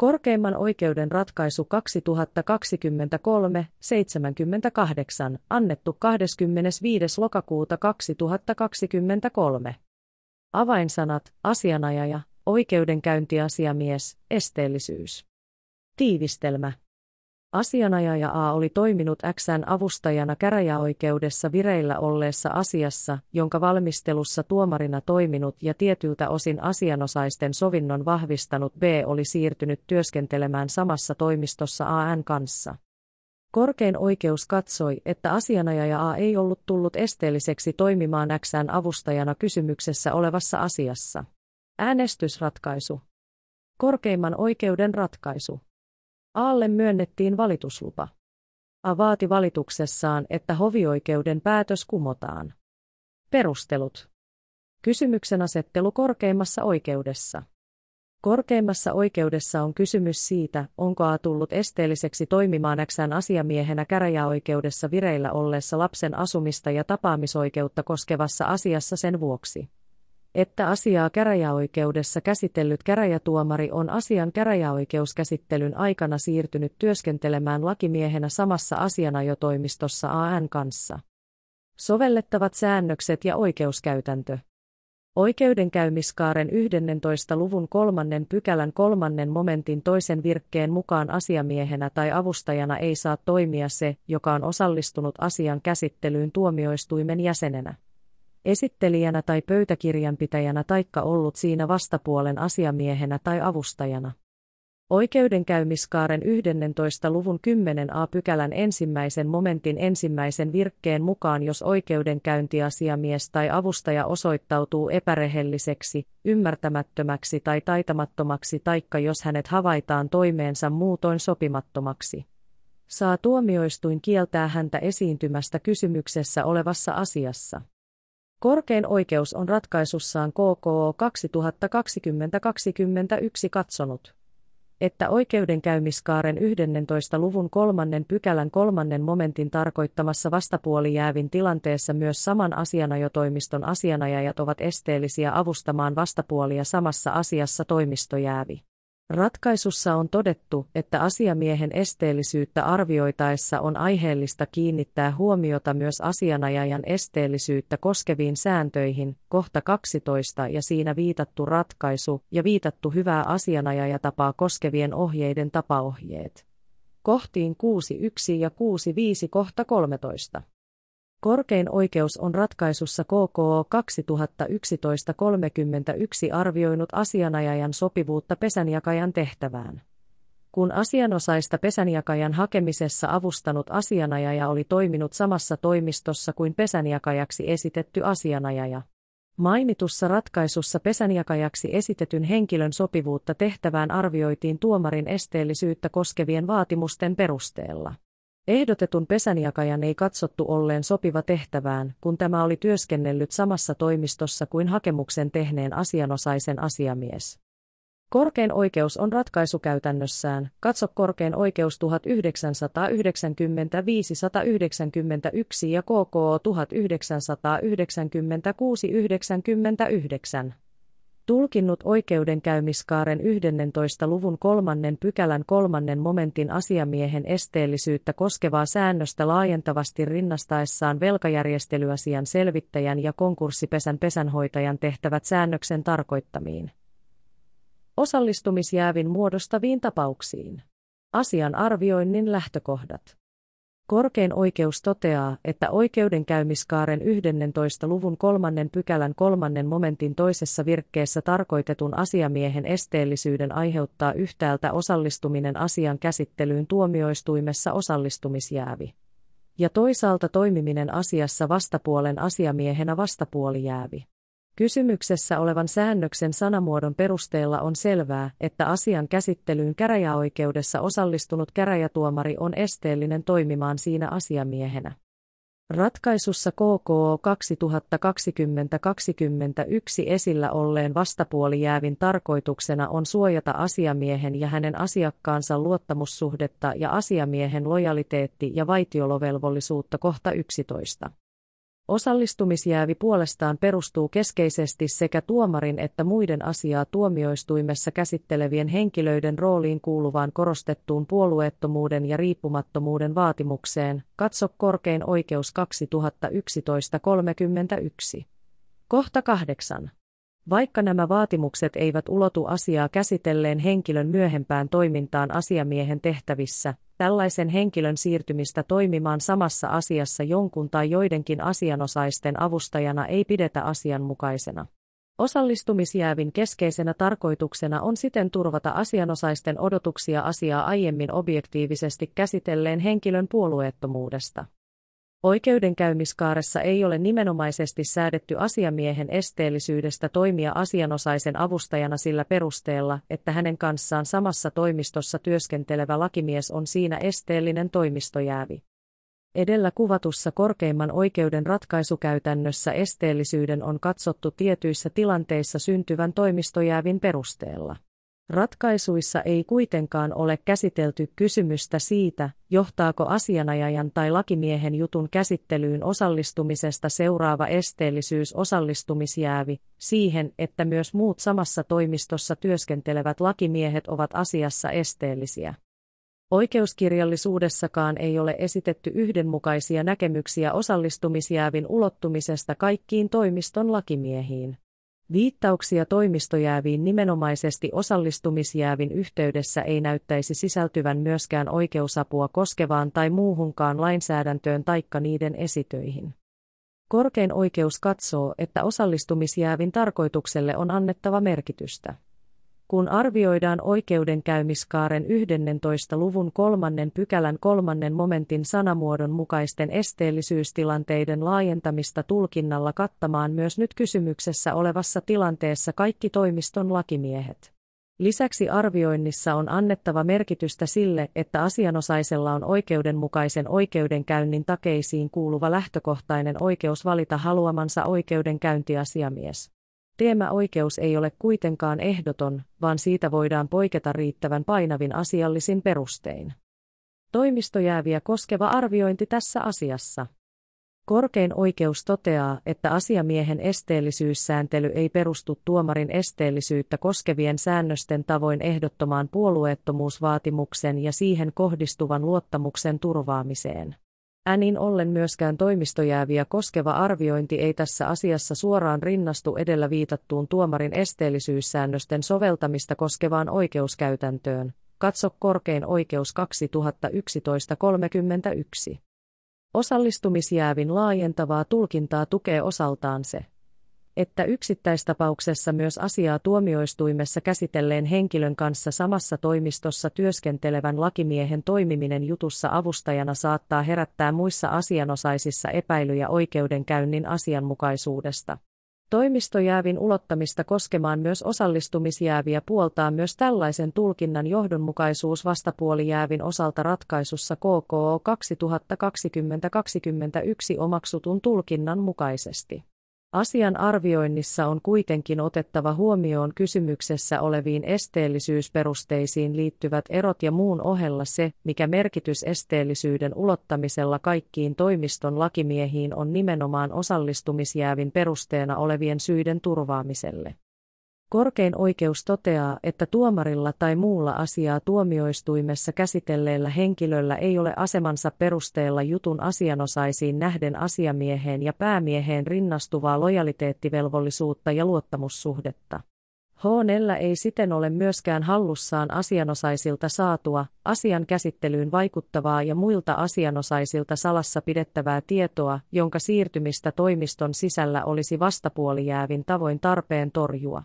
Korkeimman oikeuden ratkaisu 2023-78, annettu 25. lokakuuta 2023. Avainsanat, asianajaja, oikeudenkäyntiasiamies, esteellisyys. Tiivistelmä. Asianajaja A oli toiminut Xn avustajana käräjäoikeudessa vireillä olleessa asiassa, jonka valmistelussa tuomarina toiminut ja tietyltä osin asianosaisten sovinnon vahvistanut B oli siirtynyt työskentelemään samassa toimistossa AN kanssa. Korkein oikeus katsoi, että asianajaja A ei ollut tullut esteelliseksi toimimaan Xn avustajana kysymyksessä olevassa asiassa. Äänestysratkaisu. Korkeimman oikeuden ratkaisu. Aalle myönnettiin valituslupa. A vaati valituksessaan, että hovioikeuden päätös kumotaan. Perustelut. Kysymyksen asettelu korkeimmassa oikeudessa. Korkeimmassa oikeudessa on kysymys siitä, onko A tullut esteelliseksi toimimaan Xn asiamiehenä käräjäoikeudessa vireillä olleessa lapsen asumista ja tapaamisoikeutta koskevassa asiassa sen vuoksi että asiaa käräjäoikeudessa käsitellyt käräjätuomari on asian käräjäoikeuskäsittelyn aikana siirtynyt työskentelemään lakimiehenä samassa asianajotoimistossa AN kanssa. Sovellettavat säännökset ja oikeuskäytäntö. Oikeudenkäymiskaaren 11. luvun kolmannen pykälän kolmannen momentin toisen virkkeen mukaan asiamiehenä tai avustajana ei saa toimia se, joka on osallistunut asian käsittelyyn tuomioistuimen jäsenenä esittelijänä tai pöytäkirjanpitäjänä taikka ollut siinä vastapuolen asiamiehenä tai avustajana. Oikeudenkäymiskaaren 11. luvun 10 a pykälän ensimmäisen momentin ensimmäisen virkkeen mukaan jos oikeudenkäyntiasiamies tai avustaja osoittautuu epärehelliseksi, ymmärtämättömäksi tai taitamattomaksi taikka jos hänet havaitaan toimeensa muutoin sopimattomaksi. Saa tuomioistuin kieltää häntä esiintymästä kysymyksessä olevassa asiassa. Korkein oikeus on ratkaisussaan KKO 2020-21 katsonut, että oikeudenkäymiskaaren 11. luvun kolmannen pykälän kolmannen momentin tarkoittamassa vastapuolijäävin tilanteessa myös saman asianajotoimiston asianajajat ovat esteellisiä avustamaan vastapuolia samassa asiassa toimistojäävi. Ratkaisussa on todettu, että asiamiehen esteellisyyttä arvioitaessa on aiheellista kiinnittää huomiota myös asianajajan esteellisyyttä koskeviin sääntöihin, kohta 12 ja siinä viitattu ratkaisu ja viitattu hyvää asianajajatapaa koskevien ohjeiden tapaohjeet. Kohtiin 6.1 ja 6.5 kohta 13. Korkein oikeus on ratkaisussa KKO 2011-31 arvioinut asianajajan sopivuutta pesänjakajan tehtävään. Kun asianosaista pesänjakajan hakemisessa avustanut asianajaja oli toiminut samassa toimistossa kuin pesänjakajaksi esitetty asianajaja. Mainitussa ratkaisussa pesänjakajaksi esitetyn henkilön sopivuutta tehtävään arvioitiin tuomarin esteellisyyttä koskevien vaatimusten perusteella. Ehdotetun pesänjakajan ei katsottu olleen sopiva tehtävään, kun tämä oli työskennellyt samassa toimistossa kuin hakemuksen tehneen asianosaisen asiamies. Korkein oikeus on ratkaisukäytännössään, katso korkein oikeus 1995-191 ja KKO 1996-99 tulkinnut oikeudenkäymiskaaren 11. luvun kolmannen pykälän kolmannen momentin asiamiehen esteellisyyttä koskevaa säännöstä laajentavasti rinnastaessaan velkajärjestelyasian selvittäjän ja konkurssipesän pesänhoitajan tehtävät säännöksen tarkoittamiin. Osallistumisjäävin muodostaviin tapauksiin. Asian arvioinnin lähtökohdat. Korkein oikeus toteaa, että oikeudenkäymiskaaren 11. luvun kolmannen pykälän kolmannen momentin toisessa virkkeessä tarkoitetun asiamiehen esteellisyyden aiheuttaa yhtäältä osallistuminen asian käsittelyyn tuomioistuimessa osallistumisjäävi. Ja toisaalta toimiminen asiassa vastapuolen asiamiehenä vastapuolijäävi. Kysymyksessä olevan säännöksen sanamuodon perusteella on selvää, että asian käsittelyyn käräjäoikeudessa osallistunut käräjätuomari on esteellinen toimimaan siinä asiamiehenä. Ratkaisussa KKO 2020-21 esillä olleen vastapuolijäävin tarkoituksena on suojata asiamiehen ja hänen asiakkaansa luottamussuhdetta ja asiamiehen lojaliteetti- ja vaitiolovelvollisuutta kohta 11. Osallistumisjäävi puolestaan perustuu keskeisesti sekä tuomarin että muiden asiaa tuomioistuimessa käsittelevien henkilöiden rooliin kuuluvaan korostettuun puolueettomuuden ja riippumattomuuden vaatimukseen. Katso korkein oikeus 2011-31. Kohta 8. Vaikka nämä vaatimukset eivät ulotu asiaa käsitelleen henkilön myöhempään toimintaan asiamiehen tehtävissä, tällaisen henkilön siirtymistä toimimaan samassa asiassa jonkun tai joidenkin asianosaisten avustajana ei pidetä asianmukaisena. Osallistumisjäävin keskeisenä tarkoituksena on siten turvata asianosaisten odotuksia asiaa aiemmin objektiivisesti käsitelleen henkilön puolueettomuudesta. Oikeudenkäymiskaaressa ei ole nimenomaisesti säädetty asiamiehen esteellisyydestä toimia asianosaisen avustajana sillä perusteella, että hänen kanssaan samassa toimistossa työskentelevä lakimies on siinä esteellinen toimistojäävi. Edellä kuvatussa korkeimman oikeuden ratkaisukäytännössä esteellisyyden on katsottu tietyissä tilanteissa syntyvän toimistojäävin perusteella. Ratkaisuissa ei kuitenkaan ole käsitelty kysymystä siitä, johtaako asianajajan tai lakimiehen jutun käsittelyyn osallistumisesta seuraava esteellisyys osallistumisjäävi, siihen, että myös muut samassa toimistossa työskentelevät lakimiehet ovat asiassa esteellisiä. Oikeuskirjallisuudessakaan ei ole esitetty yhdenmukaisia näkemyksiä osallistumisjäävin ulottumisesta kaikkiin toimiston lakimiehiin. Viittauksia toimistojääviin nimenomaisesti osallistumisjäävin yhteydessä ei näyttäisi sisältyvän myöskään oikeusapua koskevaan tai muuhunkaan lainsäädäntöön taikka niiden esitöihin. Korkein oikeus katsoo, että osallistumisjäävin tarkoitukselle on annettava merkitystä. Kun arvioidaan oikeudenkäymiskaaren 11. luvun kolmannen pykälän kolmannen momentin sanamuodon mukaisten esteellisyystilanteiden laajentamista tulkinnalla kattamaan myös nyt kysymyksessä olevassa tilanteessa kaikki toimiston lakimiehet. Lisäksi arvioinnissa on annettava merkitystä sille, että asianosaisella on oikeudenmukaisen oikeudenkäynnin takeisiin kuuluva lähtökohtainen oikeus valita haluamansa oikeudenkäyntiasiamies. Teemäoikeus ei ole kuitenkaan ehdoton, vaan siitä voidaan poiketa riittävän painavin asiallisin perustein. Toimistojääviä koskeva arviointi tässä asiassa. Korkein oikeus toteaa, että asiamiehen esteellisyyssääntely ei perustu tuomarin esteellisyyttä koskevien säännösten tavoin ehdottomaan puolueettomuusvaatimuksen ja siihen kohdistuvan luottamuksen turvaamiseen. Änin ollen myöskään toimistojääviä koskeva arviointi ei tässä asiassa suoraan rinnastu edellä viitattuun tuomarin esteellisyyssäännösten soveltamista koskevaan oikeuskäytäntöön. Katso korkein oikeus 2011-31. Osallistumisjäävin laajentavaa tulkintaa tukee osaltaan se, että yksittäistapauksessa myös asiaa tuomioistuimessa käsitelleen henkilön kanssa samassa toimistossa työskentelevän lakimiehen toimiminen jutussa avustajana saattaa herättää muissa asianosaisissa epäilyjä oikeudenkäynnin asianmukaisuudesta. Toimistojäävin ulottamista koskemaan myös osallistumisjääviä puoltaa myös tällaisen tulkinnan johdonmukaisuus vastapuolijäävin osalta ratkaisussa KKO 2020-21 omaksutun tulkinnan mukaisesti. Asian arvioinnissa on kuitenkin otettava huomioon kysymyksessä oleviin esteellisyysperusteisiin liittyvät erot ja muun ohella se, mikä merkitys esteellisyyden ulottamisella kaikkiin toimiston lakimiehiin on nimenomaan osallistumisjäävin perusteena olevien syiden turvaamiselle. Korkein oikeus toteaa, että tuomarilla tai muulla asiaa tuomioistuimessa käsitelleellä henkilöllä ei ole asemansa perusteella jutun asianosaisiin nähden asiamieheen ja päämieheen rinnastuvaa lojaliteettivelvollisuutta ja luottamussuhdetta. H4 ei siten ole myöskään hallussaan asianosaisilta saatua, asian käsittelyyn vaikuttavaa ja muilta asianosaisilta salassa pidettävää tietoa, jonka siirtymistä toimiston sisällä olisi vastapuolijäävin tavoin tarpeen torjua.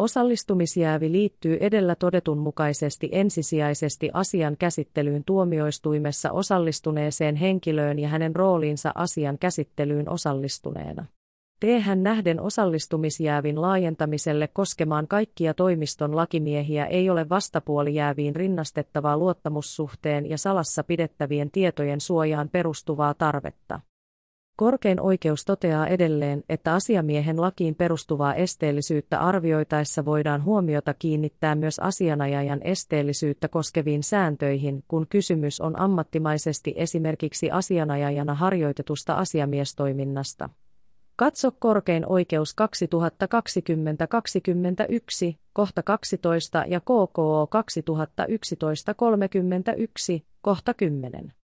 Osallistumisjäävi liittyy edellä todetun mukaisesti ensisijaisesti asian käsittelyyn tuomioistuimessa osallistuneeseen henkilöön ja hänen rooliinsa asian käsittelyyn osallistuneena. Tehän nähden osallistumisjäävin laajentamiselle koskemaan kaikkia toimiston lakimiehiä ei ole vastapuolijääviin rinnastettavaa luottamussuhteen ja salassa pidettävien tietojen suojaan perustuvaa tarvetta. Korkein oikeus toteaa edelleen, että asiamiehen lakiin perustuvaa esteellisyyttä arvioitaessa voidaan huomiota kiinnittää myös asianajajan esteellisyyttä koskeviin sääntöihin, kun kysymys on ammattimaisesti esimerkiksi asianajajana harjoitetusta asiamiestoiminnasta. Katso korkein oikeus 2020-21, kohta 12 ja KKO 2011-31, kohta 10.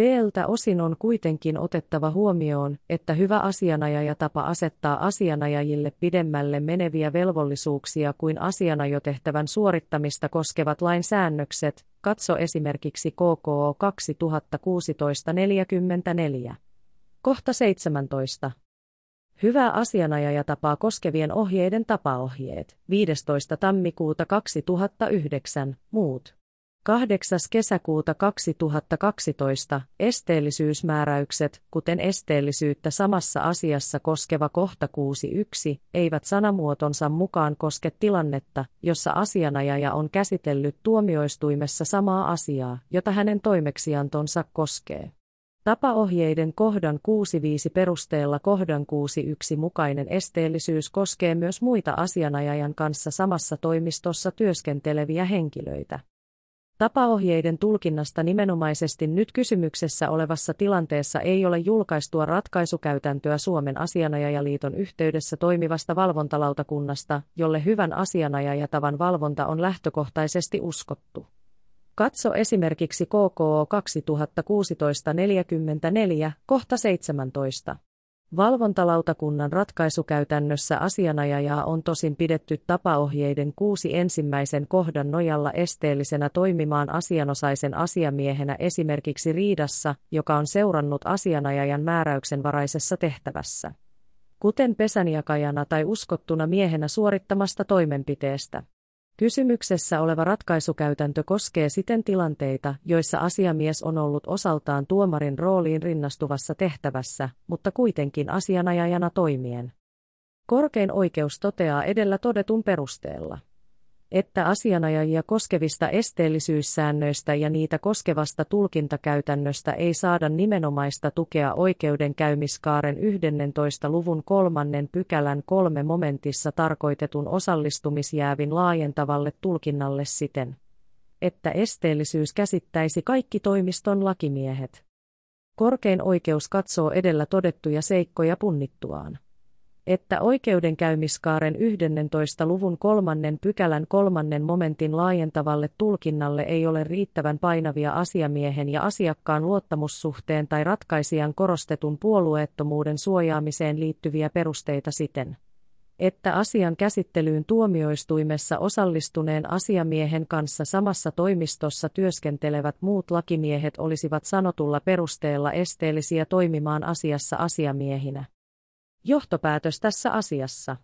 Teeltä osin on kuitenkin otettava huomioon, että hyvä asianajaja tapa asettaa asianajajille pidemmälle meneviä velvollisuuksia kuin asianajotehtävän suorittamista koskevat lainsäännökset, katso esimerkiksi KKO 2016-44. Kohta 17. Hyvää asianajajatapaa koskevien ohjeiden tapaohjeet, 15. tammikuuta 2009, muut. 8. kesäkuuta 2012 esteellisyysmääräykset, kuten esteellisyyttä samassa asiassa koskeva kohta 6.1, eivät sanamuotonsa mukaan koske tilannetta, jossa asianajaja on käsitellyt tuomioistuimessa samaa asiaa, jota hänen toimeksiantonsa koskee. Tapaohjeiden kohdan 6.5 perusteella kohdan 6.1 mukainen esteellisyys koskee myös muita asianajajan kanssa samassa toimistossa työskenteleviä henkilöitä. Tapaohjeiden tulkinnasta nimenomaisesti nyt kysymyksessä olevassa tilanteessa ei ole julkaistua ratkaisukäytäntöä Suomen asianajajaliiton yhteydessä toimivasta valvontalautakunnasta, jolle hyvän asianajajatavan valvonta on lähtökohtaisesti uskottu. Katso esimerkiksi KKO 2016-44, kohta 17. Valvontalautakunnan ratkaisukäytännössä asianajajaa on tosin pidetty tapaohjeiden kuusi ensimmäisen kohdan nojalla esteellisenä toimimaan asianosaisen asiamiehenä esimerkiksi riidassa, joka on seurannut asianajajan määräyksenvaraisessa tehtävässä. Kuten pesänjakajana tai uskottuna miehenä suorittamasta toimenpiteestä. Kysymyksessä oleva ratkaisukäytäntö koskee siten tilanteita, joissa asiamies on ollut osaltaan tuomarin rooliin rinnastuvassa tehtävässä, mutta kuitenkin asianajajana toimien. Korkein oikeus toteaa edellä todetun perusteella että asianajajia koskevista esteellisyyssäännöistä ja niitä koskevasta tulkintakäytännöstä ei saada nimenomaista tukea oikeudenkäymiskaaren 11. luvun kolmannen pykälän kolme momentissa tarkoitetun osallistumisjäävin laajentavalle tulkinnalle siten, että esteellisyys käsittäisi kaikki toimiston lakimiehet. Korkein oikeus katsoo edellä todettuja seikkoja punnittuaan että oikeudenkäymiskaaren 11. luvun kolmannen pykälän kolmannen momentin laajentavalle tulkinnalle ei ole riittävän painavia asiamiehen ja asiakkaan luottamussuhteen tai ratkaisijan korostetun puolueettomuuden suojaamiseen liittyviä perusteita siten että asian käsittelyyn tuomioistuimessa osallistuneen asiamiehen kanssa samassa toimistossa työskentelevät muut lakimiehet olisivat sanotulla perusteella esteellisiä toimimaan asiassa asiamiehinä. Johtopäätös tässä asiassa.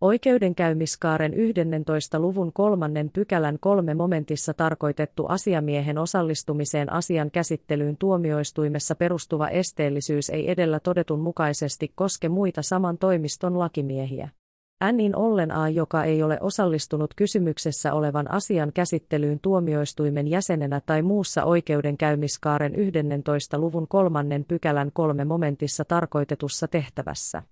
Oikeudenkäymiskaaren 11. luvun kolmannen pykälän kolme momentissa tarkoitettu asiamiehen osallistumiseen asian käsittelyyn tuomioistuimessa perustuva esteellisyys ei edellä todetun mukaisesti koske muita saman toimiston lakimiehiä. Nin ollen A, joka ei ole osallistunut kysymyksessä olevan asian käsittelyyn tuomioistuimen jäsenenä tai muussa oikeudenkäymiskaaren 11. luvun kolmannen pykälän kolme momentissa tarkoitetussa tehtävässä.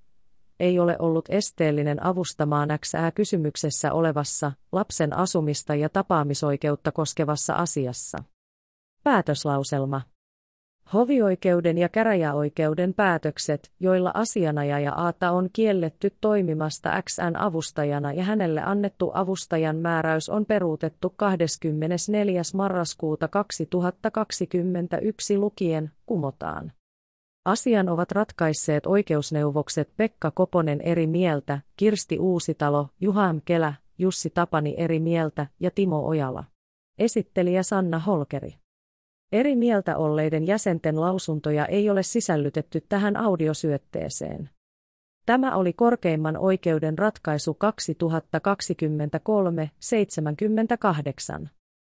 Ei ole ollut esteellinen avustamaan Xää kysymyksessä olevassa, lapsen asumista ja tapaamisoikeutta koskevassa asiassa. Päätöslauselma Hovioikeuden ja käräjäoikeuden päätökset, joilla asianajaja Aata on kielletty toimimasta XN avustajana ja hänelle annettu avustajan määräys on peruutettu 24. marraskuuta 2021 lukien, kumotaan. Asian ovat ratkaisseet oikeusneuvokset Pekka Koponen eri mieltä, Kirsti Uusitalo, Juha Kelä, Jussi Tapani eri mieltä ja Timo Ojala. Esittelijä Sanna Holkeri. Eri mieltä olleiden jäsenten lausuntoja ei ole sisällytetty tähän audiosyötteeseen. Tämä oli korkeimman oikeuden ratkaisu 2023-78.